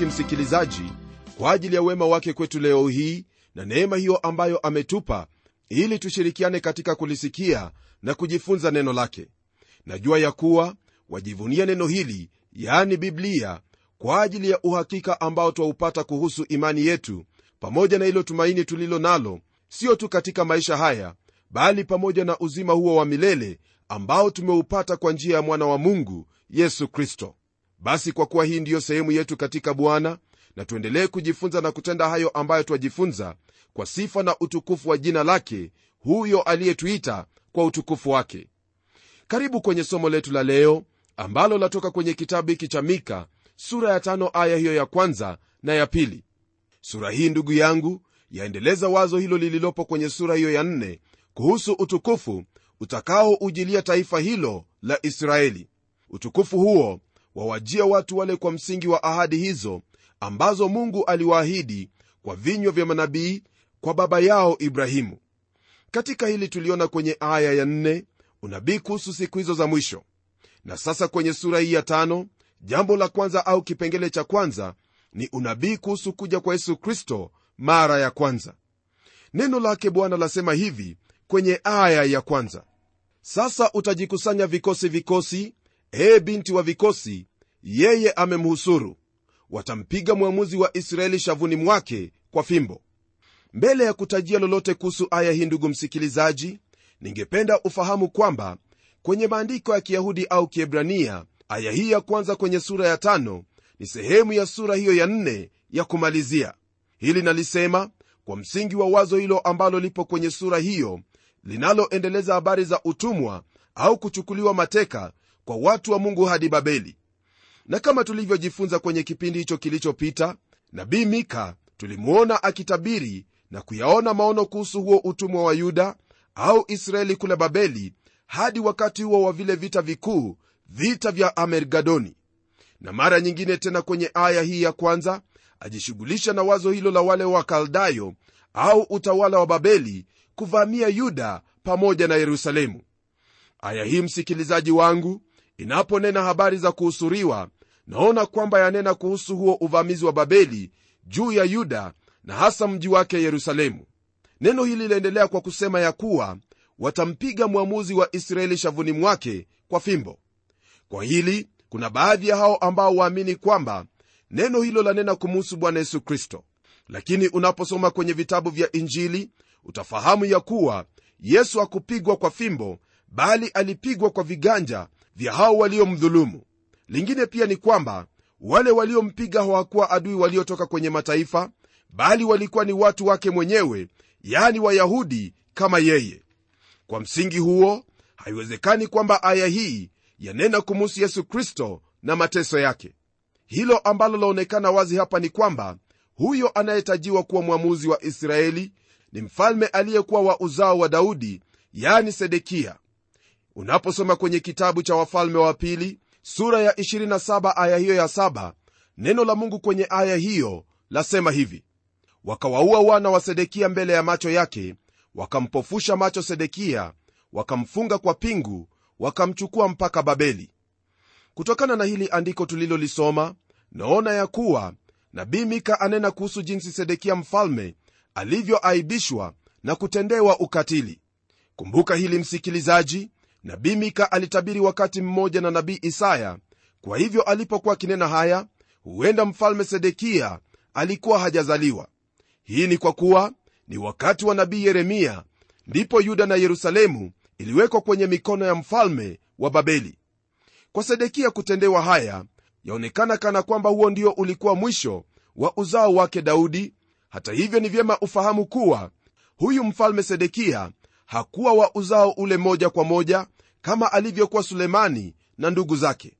rafiki msikilizaji kwa ajili ya wema wake kwetu leo hii na neema hiyo ambayo ametupa ili tushirikiane katika kulisikia na kujifunza neno lake. Najua ya kuwa wajivunia neno hili yaani biblia kwa ajili ya uhakika ambao twaupata kuhusu imani yetu pamoja na ilo tumaini tulilo nalo sio tu katika maisha haya bali pamoja na uzima huo wa milele ambao tumeupata kwa njia ya mwana wa mungu yesu kristo basi kwa kuwa hii ndiyo sehemu yetu katika bwana na tuendelee kujifunza na kutenda hayo ambayo twajifunza kwa sifa na utukufu wa jina lake huyo aliyetuita kwa utukufu wake. Karibu kwenye somo letu la leo ambalo latoka kwenye kitabu hiki cha mika sura ya tano aya hiyo ya kwanza na ya pili. Sura hii ndugu yangu yaendeleza wazo hilo lililopo kwenye sura hiyo ya nne kuhusu utukufu utakaoujilia taifa hilo la israeli. Utukufu huo wawajia watu wale kwa msingi wa ahadi hizo ambazo mungu aliwaahidi kwa vinywa vya manabii kwa baba yao ibrahimu. Katika hili tuliona kwenye aya ya 4 unabii kuhusu siku hizo za mwisho. Na sasa kwenye sura hii ya tano jambo la kwanza au kipengele cha kwanza ni unabii kuhusu kuja kwa yesu kristo mara ya kwanza. Neno lake bwana lasema hivi kwenye aya ya kwanza. Sasa utajikusanya vikosi vikosi ee binti wa vikosi yeye amemhusuru. Watampiga mwamuzi wa israeli shavuni mwake kwa fimbo. Mbele ya kutajia lolote kuhusu aya hii ndugu msikilizaji ningependa ufahamu kwamba kwenye maandiko ya kiyahudi au kiebrania aya hii ya kwanza kwenye sura ya tano ni sehemu ya sura hiyo ya nne ya kumalizia. Hili nalisema kwa msingi wa wazo hilo ambalo lipo kwenye sura hiyo linaloendeleza habari za utumwa au kuchukuliwa mateka kwa watu wa mungu hadi babeli. Na kama tulivyojifunza kwenye kipindi hicho kilichopita nabii mika tulimwona akitabiri na kuyaona maono kuhusu huo utumwa wa yuda au israeli kule babeli hadi wakati huo wa vile vita vikuu vita vya amergadoni. Na mara nyingine tena kwenye aya hii ya kwanza ajishughulisha na wazo hilo la wale wakaldayo au utawala wa babeli kuvamia yuda pamoja na yerusalemu. Aya hii msikilizaji wangu inaponena habari za kuhusuriwa naona kwamba yanena kuhusu huo uvamizi wa babeli juu ya yuda na hasa mji wake yerusalemu. Neno hili linaendelea kwa kusema ya kuwa watampiga mwamuzi wa israeli shavuni mwake kwa fimbo. Kwa hili kuna baadhi ya hao ambao waamini kwamba neno hilo lanena kumuhusu bwana yesu kristo. Lakini unaposoma kwenye vitabu vya injili utafahamu ya kuwa yesu hakupigwa kwa fimbo bali alipigwa kwa viganja vya hao waliomdhulumu. Lingine pia ni kwamba wale waliompiga hawakuwa adui waliotoka kwenye mataifa bali walikuwa ni watu wake mwenyewe yani wayahudi kama yeye. Kwa msingi huo haiwezekani kwamba aya hii yanena kumuhusu yesu kristo na mateso yake. Hilo ambalo laonekana wazi hapa ni kwamba huyo anayetajiwa kuwa mwamuzi wa israeli ni mfalme aliyekuwa wa uzao wa daudi yani sedekia unaposoma kwenye kitabu cha wafalme wa pili sura ya 27 aya hiyo ya 7 neno la mungu kwenye aya hiyo lasema hivi. Wakawaua wana wa sedekia mbele ya macho yake wakampofusha macho sedekia wakamfunga kwa pingu wakamchukua mpaka babeli. Kutokana na hili andiko tulilolisoma naona ya kuwa nabii mika anena kuhusu jinsi sedekia mfalme alivyoaibishwa na kutendewa ukatili. Kumbuka hili msikilizaji nabii mika alitabiri wakati mmoja na nabii isaya. Kwa hivyo alipokuwa akinena haya huenda mfalme sedekia alikuwa hajazaliwa. Hii ni kwa kuwa ni wakati wa nabii yeremia ndipo yuda na yerusalemu iliwekwa kwenye mikono ya mfalme wa babeli. Kwa sedekia kutendewa haya yaonekana kana kwamba huo ndio ulikuwa mwisho wa uzao wake daudi. Hata hivyo ni vyema ufahamu kuwa huyu mfalme sedekia hakuwa wa uzao ule moja kwa moja kama alivyokuwa sulemani na ndugu zake.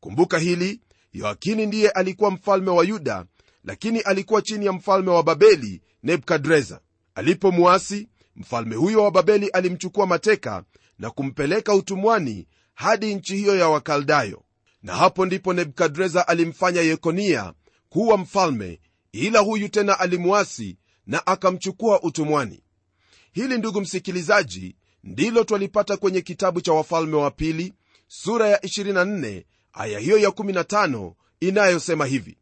Kumbuka hili yoakini ndiye alikuwa mfalme wa yuda lakini alikuwa chini ya mfalme wa babeli nebukadreza. Alipomwasi mfalme huyo wa babeli alimchukua mateka na kumpeleka utumwani hadi nchi hiyo ya wakaldayo. Na hapo ndipo nebukadreza alimfanya yekonia kuwa mfalme ila huyu tena alimwasi na akamchukua utumwani hili ndugu msikilizaji ndilo twalipata kwenye kitabu cha wafalme wa pili sura ya 24 aya hiyo ya 15 inayosema hivi.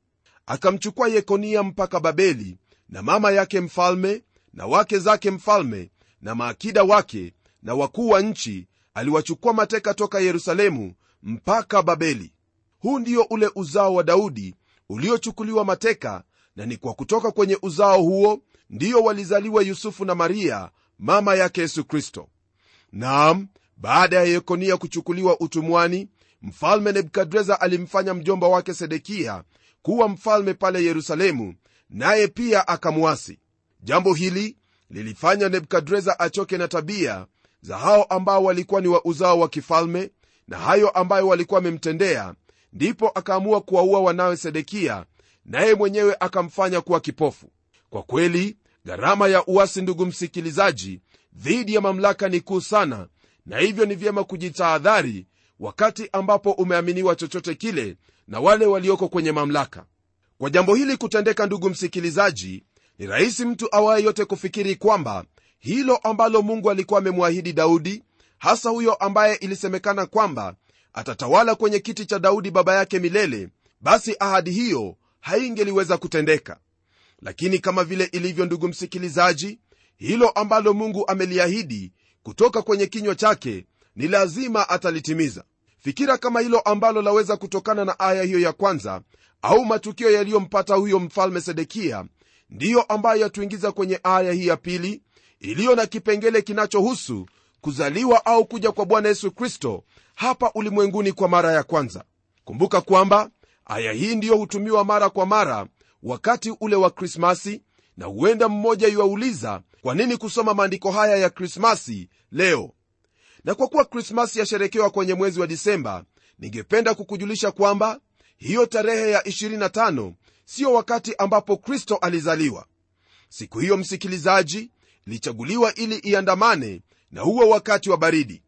Akamchukua yekonia mpaka babeli na mama yake mfalme na wake zake mfalme na maakida wake na wakuu wa nchi aliwachukua mateka toka yerusalemu mpaka babeli. Huu ndio ule uzao wa daudi uliochukuliwa mateka na ni kwa kutoka kwenye uzao huo ndiyo walizaliwa yusufu na maria mama yake yesu kristo. Naam baada ya yekonia kuchukuliwa utumwani mfalme nebukadreza alimfanya mjomba wake sedekia kuwa mfalme pale yerusalemu naye pia akamwasi. Jambo hili lilifanya nebukadreza achoke na tabia za hao ambao walikuwa ni wa uzao wa kifalme na hayo ambayo walikuwa wamemtendea ndipo akaamua kuwaua wanawe sedekia naye mwenyewe akamfanya kuwa kipofu. Kwa kweli gharama ya uasi ndugu msikilizaji dhidi ya mamlaka ni kuu sana na hivyo ni vyema kujitahadhari wakati ambapo umeaminiwa chochote kile na wale walioko kwenye mamlaka. Kwa jambo hili kutendeka ndugu msikilizaji ni rahisi mtu awaye yote kufikiri kwamba hilo ambalo mungu alikuwa amemwahidi daudi hasa huyo ambaye ilisemekana kwamba atatawala kwenye kiti cha daudi baba yake milele basi ahadi hiyo haingeliweza kutendeka lakini kama vile ilivyo ndugu msikilizaji hilo ambalo mungu ameliahidi kutoka kwenye kinywa chake ni lazima atalitimiza. Fikira kama hilo ambalo laweza kutokana na aya hiyo ya kwanza au matukio yaliyompata huyo mfalme sedekia ndiyo ambayo yatuingiza kwenye aya hii ya pili iliyo na kipengele kinachohusu kuzaliwa au kuja kwa bwana yesu kristo hapa ulimwenguni kwa mara ya kwanza. Kumbuka kwamba aya hii ndiyo hutumiwa mara kwa mara wakati ule wa krismasi na huenda mmoja iwauliza kwa nini kusoma maandiko haya ya krismasi leo? Na kwa kuwa krismasi yasherekewa kwenye mwezi wa disemba ningependa kukujulisha kwamba hiyo tarehe ya 25 siyo wakati ambapo kristo alizaliwa. Siku hiyo msikilizaji ilichaguliwa ili iandamane na huo wakati wa baridi.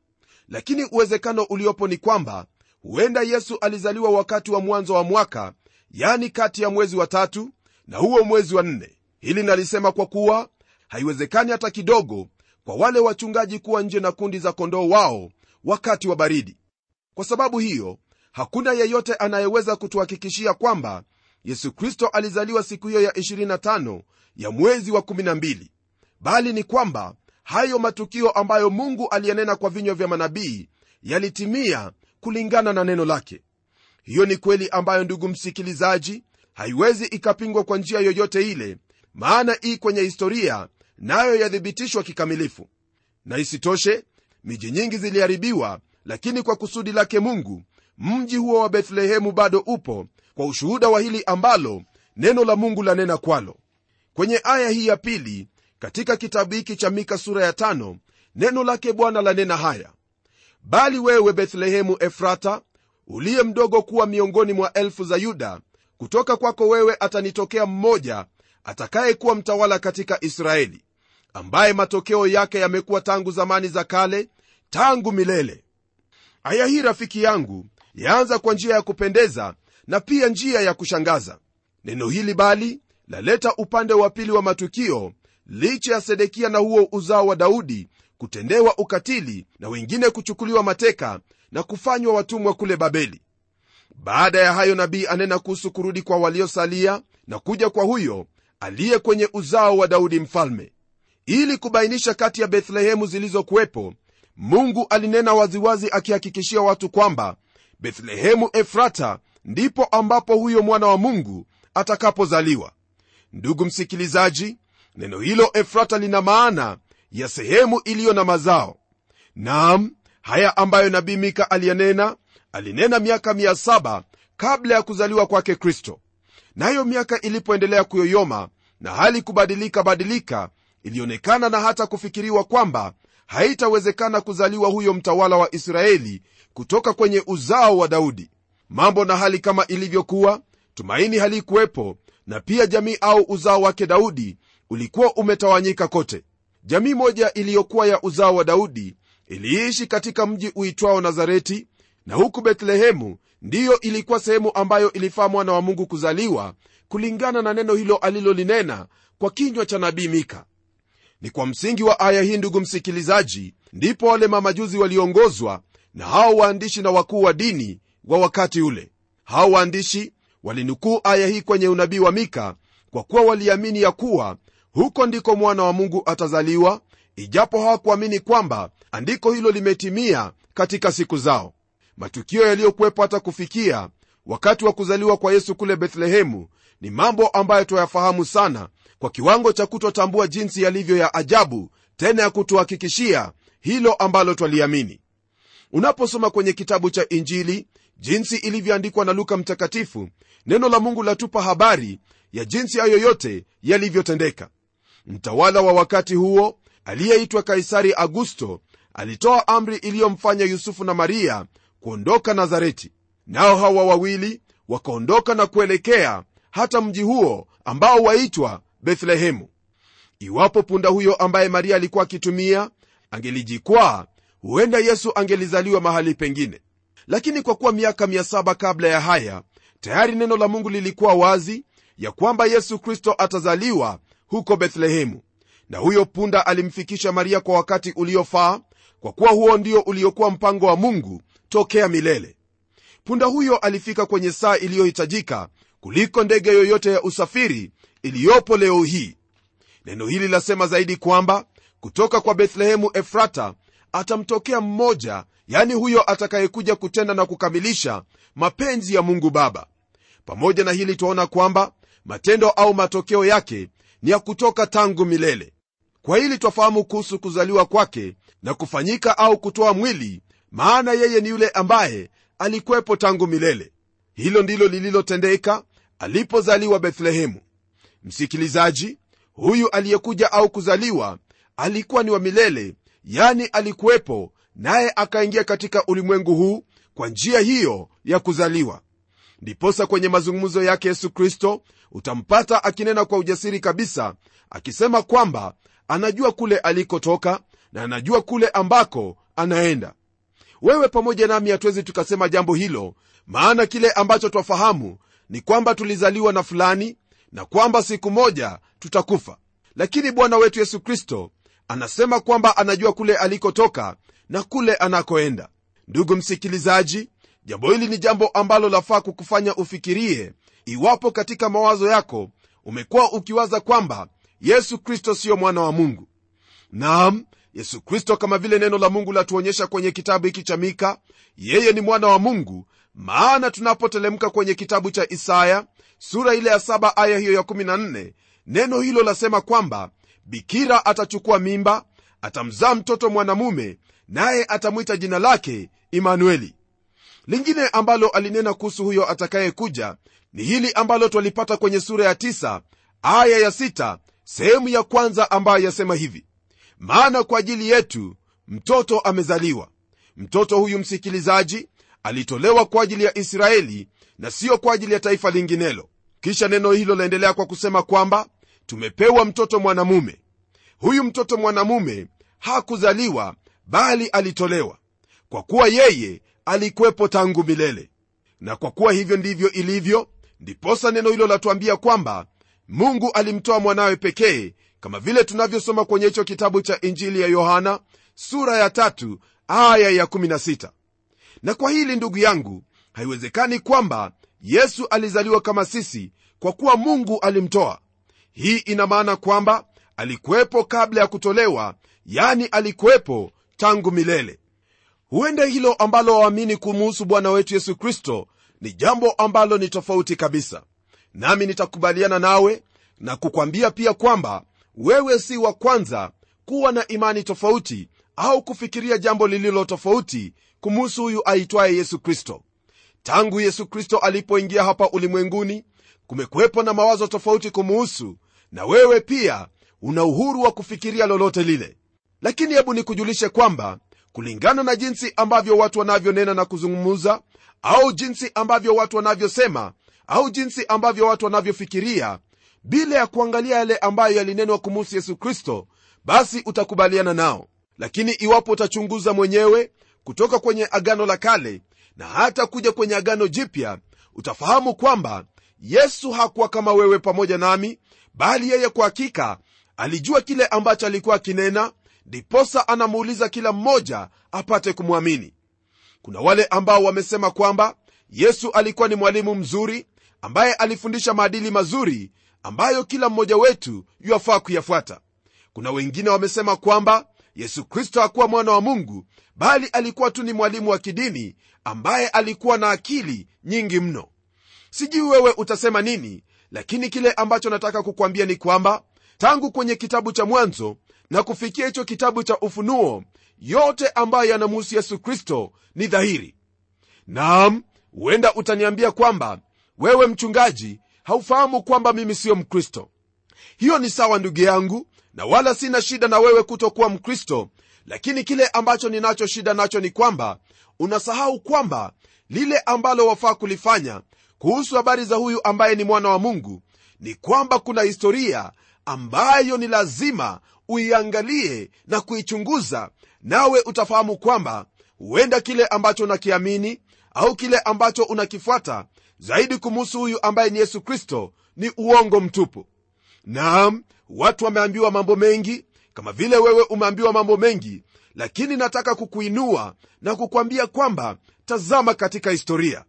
Lakini uwezekano uliopo ni kwamba huenda yesu alizaliwa wakati wa mwanzo wa mwaka yani kati ya mwezi wa tatu na huo mwezi wa nne. Hili nalisema kwa kuwa haiwezekani hata kidogo kwa wale wachungaji kuwa nje na kundi za kondoo wao wakati wa baridi. Kwa sababu hiyo hakuna yeyote anayeweza kutuhakikishia kwamba yesu kristo alizaliwa siku hiyo ya 25 ya mwezi wa 12 bali ni kwamba hayo matukio ambayo mungu aliyenena kwa vinywa vya manabii yalitimia kulingana na neno lake hiyo ni kweli ambayo ndugu msikilizaji haiwezi ikapingwa kwa njia yoyote ile maana ii kwenye historia nayo yathibitishwa kikamilifu. Na isitoshe miji nyingi ziliharibiwa lakini kwa kusudi lake mungu mji huo wa bethlehemu bado upo kwa ushuhuda wa hili ambalo neno la mungu lanena kwalo. Kwenye aya hii ya pili katika kitabu hiki cha mika sura ya tano neno lake bwana lanena haya. Bali wewe bethlehemu efrata uliye mdogo kuwa miongoni mwa elfu za yuda kutoka kwako wewe atanitokea mmoja atakayekuwa mtawala katika israeli ambaye matokeo yake yamekuwa tangu zamani za kale tangu milele. Aya hii rafiki yangu yaanza kwa njia ya kupendeza na pia njia ya kushangaza. Neno hili bali laleta upande wa pili wa matukio licha ya sedekia na huo uzao wa daudi kutendewa ukatili na wengine kuchukuliwa mateka na kufanywa watumwa kule babeli. Baada ya hayo nabii anena kuhusu kurudi kwa waliosalia na kuja kwa huyo aliye kwenye uzao wa daudi mfalme. Ili kubainisha kati ya bethlehemu zilizokuwepo mungu alinena waziwazi akihakikishia watu kwamba bethlehemu efrata ndipo ambapo huyo mwana wa mungu atakapozaliwa. Ndugu msikilizaji neno hilo efrata lina maana ya sehemu iliyo na mazao. Naam haya ambayo nabii mika aliyenena alinena miaka 7 kabla ya kuzaliwa kwake kristo. Nayo miaka ilipoendelea kuyoyoma na hali kubadilika badilika ilionekana na hata kufikiriwa kwamba haitawezekana kuzaliwa huyo mtawala wa israeli kutoka kwenye uzao wa daudi. Mambo na hali kama ilivyokuwa tumaini halikuwepo na pia jamii au uzao wake daudi ulikuwa umetawanyika kote. Jamii moja iliyokuwa ya uzao wa daudi iliishi katika mji uitwao nazareti na huku bethlehemu ndiyo ilikuwa sehemu ambayo ilifaa mwana wa mungu kuzaliwa kulingana na neno hilo alilolinena kwa kinywa cha nabii mika. Ni kwa msingi wa aya hii ndugu msikilizaji ndipo wale mamajuzi waliongozwa na hao waandishi na wakuu wa dini wa wakati ule. Hao waandishi walinukuu aya hii kwenye unabii wa mika kwa kuwa waliamini ya kuwa huko ndiko mwana wa mungu atazaliwa ijapo hawakuamini kwamba andiko hilo limetimia katika siku zao. Matukio yaliyokuwepo hata kufikia wakati wa kuzaliwa kwa yesu kule bethlehemu ni mambo ambayo twayafahamu sana kwa kiwango cha kutotambua jinsi yalivyo ya ajabu tena ya kutuhakikishia hilo ambalo twaliamini. Unaposoma kwenye kitabu cha injili jinsi ilivyoandikwa na luka mtakatifu neno la mungu latupa habari ya jinsi hayo yote yalivyotendeka. Mtawala wa wakati huo aliyeitwa kaisari augusto alitoa amri iliyomfanya yusufu na maria kuondoka nazareti. Nao hawa wawili wakaondoka na kuelekea hata mji huo ambao waitwa bethlehemu. Iwapo punda huyo ambaye maria alikuwa akitumia angelijikwaa huenda yesu angelizaliwa mahali pengine. Lakini kwa kuwa miaka 7 kabla ya haya tayari neno la mungu lilikuwa wazi ya kwamba yesu kristo atazaliwa huko bethlehemu na huyo punda alimfikisha maria kwa wakati uliofaa kwa kuwa huo ndio uliokuwa mpango wa mungu tokea milele. Punda huyo alifika kwenye saa iliyohitajika kuliko ndege yoyote ya usafiri iliyopo leo hii. Neno hili lasema zaidi kwamba kutoka kwa bethlehemu efrata atamtokea mmoja yani huyo atakayekuja kutenda na kukamilisha mapenzi ya mungu baba. Pamoja na hili twaona kwamba matendo au matokeo yake ni ya kutoka tangu milele kwa hili twafahamu kuhusu kuzaliwa kwake na kufanyika au kutoa mwili maana yeye ni yule ambaye alikuwepo tangu milele. Hilo ndilo lililotendeka alipozaliwa bethlehemu. Msikilizaji huyu aliyekuja au kuzaliwa alikuwa ni wa milele yani alikuwepo naye akaingia katika ulimwengu huu kwa njia hiyo ya kuzaliwa. Ndiposa kwenye mazungumzo yake yesu kristo utampata akinena kwa ujasiri kabisa akisema kwamba anajua kule alikotoka na anajua kule ambako anaenda. Wewe pamoja nami hatuwezi tukasema jambo hilo maana kile ambacho twafahamu ni kwamba tulizaliwa na fulani na kwamba siku moja tutakufa. Lakini bwana wetu yesu kristo anasema kwamba anajua kule alikotoka na kule anakoenda. Ndugu msikilizaji jambo hili ni jambo ambalo lafaa kukufanya ufikirie iwapo katika mawazo yako umekuwa ukiwaza kwamba yesu kristo siyo mwana wa mungu. Naam yesu kristo kama vile neno la mungu latuonyesha kwenye kitabu hiki cha mika yeye ni mwana wa mungu maana tunapotelemka kwenye kitabu cha isaya sura ile ya 7 aya hiyo ya 14 neno hilo lasema kwamba bikira atachukua mimba atamzaa mtoto mwanamume naye atamwita jina lake imanueli. Lingine ambalo alinena kuhusu huyo atakayekuja ni hili ambalo twalipata kwenye sura ya 9 aya ya 6 sehemu ya kwanza ambayo yasema hivi maana kwa ajili yetu mtoto amezaliwa. Mtoto huyu msikilizaji alitolewa kwa ajili ya israeli na siyo kwa ajili ya taifa linginelo. Kisha neno hilo laendelea kwa kusema kwamba tumepewa mtoto mwanamume. Huyu mtoto mwanamume hakuzaliwa bali alitolewa kwa kuwa yeye alikuwepo tangu milele. Na kwa kuwa hivyo ndivyo ilivyo ndiposa neno hilo latuambia kwamba mungu alimtoa mwanawe pekee kama vile tunavyosoma kwenye hicho kitabu cha injili ya yohana sura ya tatu aya ya 16 na kwa hili ndugu yangu haiwezekani kwamba yesu alizaliwa kama sisi kwa kuwa mungu alimtoa. Hii ina maana kwamba alikuwepo kabla ya kutolewa yani alikuwepo tangu milele. Huenda hilo ambalo waamini kumuhusu bwana wetu yesu kristo ni jambo ambalo ni tofauti kabisa nami nitakubaliana nawe na kukwambia pia kwamba wewe si wa kwanza kuwa na imani tofauti au kufikiria jambo lililo tofauti kumuhusu huyu aitwaye yesu kristo. Tangu yesu kristo alipoingia hapa ulimwenguni kumekuwepo na mawazo tofauti kumuhusu na wewe pia una uhuru wa kufikiria lolote lile. Lakini hebu nikujulishe kwamba kulingana na jinsi ambavyo watu wanavyonena na kuzungumza au jinsi ambavyo watu wanavyosema au jinsi ambavyo watu wanavyofikiria bila ya kuangalia yale ambayo yalinenwa kumuhusu yesu kristo basi utakubaliana nao. Lakini iwapo utachunguza mwenyewe kutoka kwenye agano la kale na hata kuja kwenye agano jipya utafahamu kwamba yesu hakuwa kama wewe pamoja nami bali yeye kwa hakika alijua kile ambacho alikuwa akinena ndiposa anamuuliza kila mmoja apate kumwamini. Kuna wale ambao wamesema kwamba yesu alikuwa ni mwalimu mzuri ambaye alifundisha maadili mazuri ambayo kila mmoja wetu yuwafaa kuyafuata. Kuna wengine wamesema kwamba yesu kristo hakuwa mwana wa mungu bali alikuwa tu ni mwalimu wa kidini ambaye alikuwa na akili nyingi mno. Sijui wewe utasema nini lakini kile ambacho nataka kukwambia ni kwamba tangu kwenye kitabu cha mwanzo na kufikia hicho kitabu cha ufunuo yote ambayo yanamuhusu yesu kristo ni dhahiri. Naam huenda utaniambia kwamba wewe mchungaji haufahamu kwamba mimi siyo mkristo. Hiyo ni sawa ndugu yangu na wala sina shida na wewe kutokuwa mkristo lakini kile ambacho ninacho shida nacho ni kwamba unasahau kwamba lile ambalo wafaa kulifanya kuhusu habari za huyu ambaye ni mwana wa mungu ni kwamba kuna historia ambayo ni lazima uiangalie na kuichunguza nawe utafahamu kwamba huenda kile ambacho unakiamini au kile ambacho unakifuata zaidi kumuhusu huyu ambaye ni yesu kristo ni uongo mtupu. Naam watu wameambiwa mambo mengi kama vile wewe umeambiwa mambo mengi lakini nataka kukuinua na kukwambia kwamba tazama katika historia.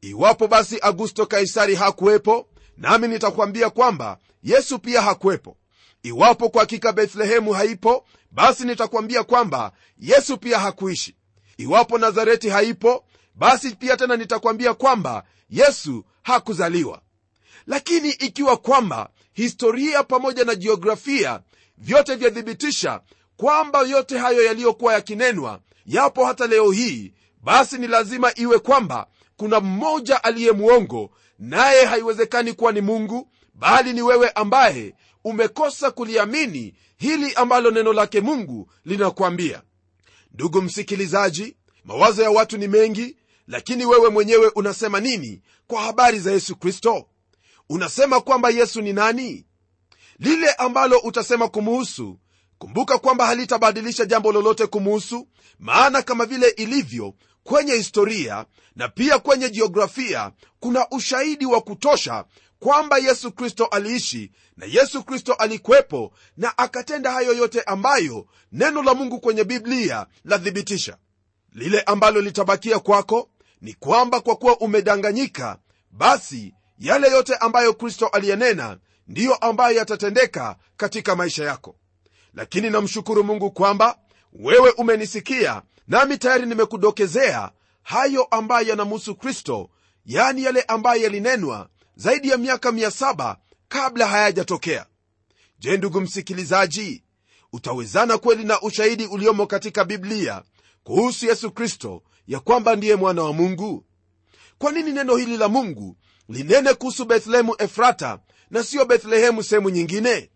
Iwapo basi augusto kaisari hakuwepo nami nitakwambia kwamba yesu pia hakuwepo. Iwapo kwa hakika bethlehemu haipo basi nitakwambia kwamba yesu pia hakuishi. Iwapo nazareti haipo basi pia tena nitakwambia kwamba yesu hakuzaliwa. Lakini ikiwa kwamba historia pamoja na jiografia vyote vyathibitisha kwamba yote hayo yaliyokuwa yakinenwa yapo hata leo hii basi ni lazima iwe kwamba kuna mmoja aliye mwongo naye haiwezekani kuwa ni mungu bali ni wewe ambaye umekosa kuliamini hili ambalo neno lake mungu linakwambia. Ndugu msikilizaji mawazo ya watu ni mengi lakini wewe mwenyewe unasema nini kwa habari za yesu kristo? Unasema kwamba yesu ni nani? Lile ambalo utasema kumuhusu kumbuka kwamba halitabadilisha jambo lolote kumuhusu maana kama vile ilivyo kwenye historia na pia kwenye jiografia kuna ushahidi wa kutosha kwamba yesu kristo aliishi na yesu kristo alikuwepo na akatenda hayo yote ambayo neno la mungu kwenye biblia lathibitisha. Lile ambalo litabakia kwako ni kwamba kwa kuwa umedanganyika basi yale yote ambayo kristo aliyenena ndiyo ambayo yatatendeka katika maisha yako. Lakini namshukuru mungu kwamba wewe umenisikia nami tayari nimekudokezea hayo ambayo yanamhusu kristo yani yale ambayo yalinenwa zaidi ya miaka 7 kabla hayajatokea. Je ndugu msikilizaji utawezana kweli na ushahidi uliomo katika biblia kuhusu yesu kristo ya kwamba ndiye mwana wa mungu? Kwa nini neno hili la mungu linene kuhusu bethlehemu efrata na siyo bethlehemu sehemu nyingine?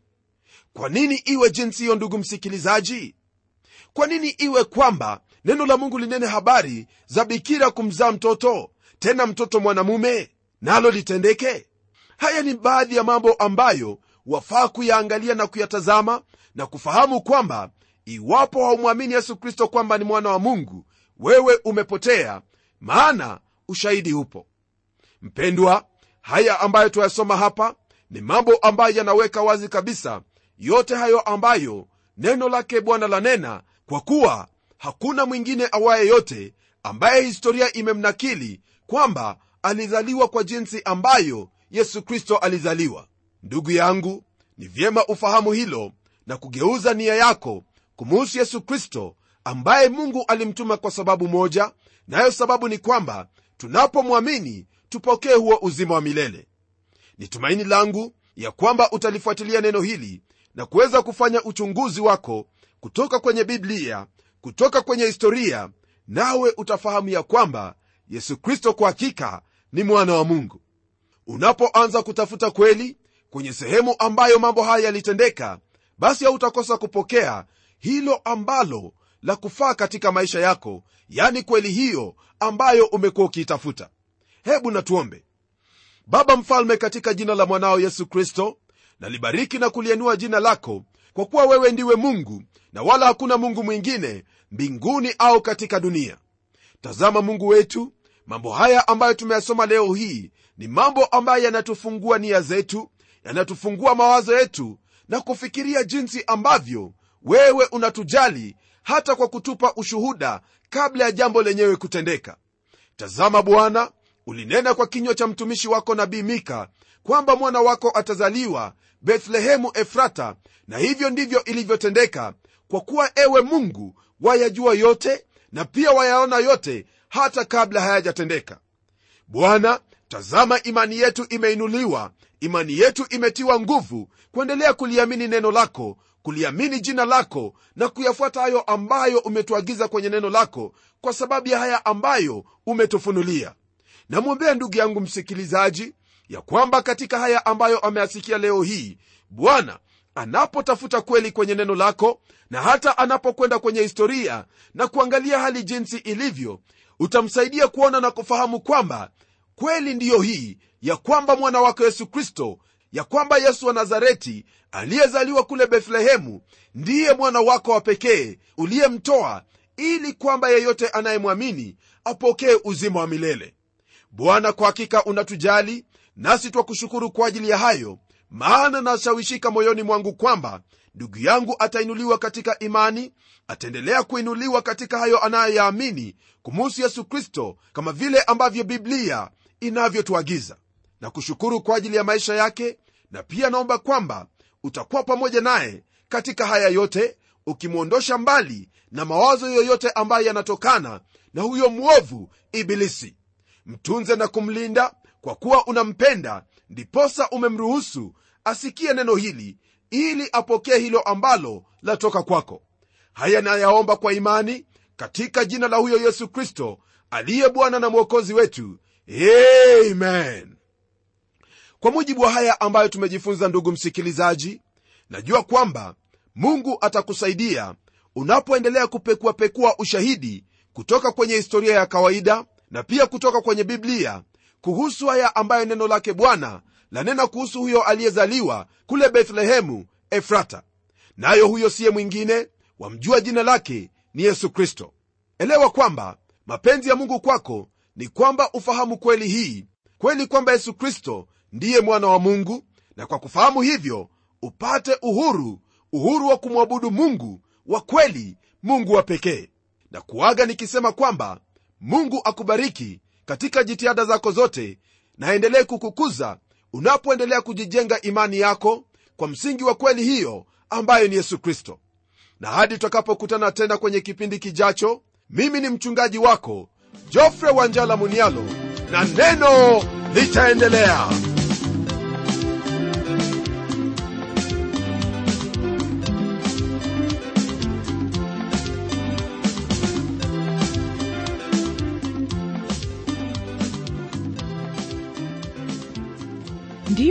Kwa nini iwe jinsi hiyo ndugu msikilizaji? Kwa nini iwe kwamba neno la mungu linene habari za bikira kumzaa mtoto tena mtoto mwanamume nalo litendeke? Haya ni baadhi ya mambo ambayo wafaa kuyaangalia na kuyatazama na kufahamu kwamba iwapo haumwamini yesu kristo kwamba ni mwana wa mungu wewe umepotea maana ushahidi upo. Mpendwa haya ambayo tuyasoma hapa ni mambo ambayo yanaweka wazi kabisa yote hayo ambayo neno lake bwana lanena kwa kuwa hakuna mwingine awaye yote ambaye historia imemnakili kwamba alizaliwa kwa jinsi ambayo yesu kristo alizaliwa. Ndugu yangu ni vyema ufahamu hilo na kugeuza nia yako kumuhusu yesu kristo ambaye mungu alimtuma kwa sababu moja nayo sababu ni kwamba tunapomwamini tupokee huo uzima wa milele. Ni tumaini langu ya kwamba utalifuatilia neno hili na kuweza kufanya uchunguzi wako kutoka kwenye biblia kutoka kwenye historia nawe utafahamu ya kwamba yesu kristo kwa hakika ni mwana wa mungu. Unapoanza kutafuta kweli kwenye sehemu ambayo mambo haya yalitendeka basi hautakosa kupokea hilo ambalo la kufaa katika maisha yako yani kweli hiyo ambayo umekuwa ukiitafuta. Hebu natuombe baba mfalme katika jina la mwanao yesu kristo nalibariki na kulienua jina lako kwa kuwa wewe ndiwe mungu na wala hakuna mungu mwingine mbinguni au katika dunia. Tazama mungu wetu mambo haya ambayo tumeyasoma leo hii ni mambo ambayo yanatufungua nia zetu yanatufungua mawazo yetu na kufikiria jinsi ambavyo wewe unatujali hata kwa kutupa ushuhuda kabla ya jambo lenyewe kutendeka. Tazama bwana ulinena kwa kinywa cha mtumishi wako nabii mika kwamba mwana wako atazaliwa bethlehemu efrata na hivyo ndivyo ilivyotendeka kwa kuwa ewe mungu wayajua yote na pia wayaona yote hata kabla hayajatendeka. Bwana tazama imani yetu imeinuliwa imani yetu imetiwa nguvu kuendelea kuliamini neno lako kuliamini jina lako na kuyafuata hayo ambayo umetuagiza kwenye neno lako kwa sababu ya haya ambayo umetufunulia. Namwombea ndugu yangu msikilizaji ya kwamba katika haya ambayo ameyasikia leo hii bwana anapotafuta kweli kwenye neno lako na hata anapokwenda kwenye historia na kuangalia hali jinsi ilivyo utamsaidia kuona na kufahamu kwamba kweli ndiyo hii ya kwamba mwana wako yesu kristo ya kwamba yesu wa nazareti aliyezaliwa kule bethlehemu ndiye mwana wako wa pekee uliyemtoa ili kwamba yeyote anayemwamini apokee uzima wa milele. Bwana kwa hakika unatujali nasi twakushukuru kwa ajili ya hayo maana nashawishika moyoni mwangu kwamba ndugu yangu atainuliwa katika imani ataendelea kuinuliwa katika hayo anayoyaamini kumuhusu yesu kristo kama vile ambavyo biblia inavyotuagiza na kushukuru kwa ajili ya maisha yake na pia naomba kwamba utakuwa pamoja naye katika haya yote ukimwondosha mbali na mawazo yoyote ambayo yanatokana na huyo mwovu ibilisi. Mtunze na kumlinda kwa kuwa unampenda ndiposa umemruhusu asikie neno hili ili apokee hilo ambalo latoka kwako. Haya nayaomba kwa imani katika jina la huyo yesu kristo aliye bwana na mwokozi wetu. Amen kwa mujibu wa haya ambayo tumejifunza ndugu msikilizaji najua kwamba mungu atakusaidia unapoendelea kupekuapekua ushahidi kutoka kwenye historia ya kawaida na pia kutoka kwenye biblia kuhusu haya ambayo neno lake bwana lanena kuhusu huyo aliyezaliwa kule bethlehemu efrata. Nayo huyo siye mwingine wamjua jina lake ni yesu kristo. Elewa kwamba mapenzi ya mungu kwako ni kwamba ufahamu kweli hii kweli kwamba yesu kristo ndiye mwana wa mungu na kwa kufahamu hivyo upate uhuru uhuru wa kumwabudu mungu wa kweli mungu wa pekee. Na kuaga nikisema kwamba mungu akubariki katika jitihada zako zote naendelee kukukuza unapoendelea kujijenga imani yako kwa msingi wa kweli hiyo ambayo ni yesu kristo. Na hadi tutakapokutana tena kwenye kipindi kijacho mimi ni mchungaji wako jofre wanjala munialo na neno litaendelea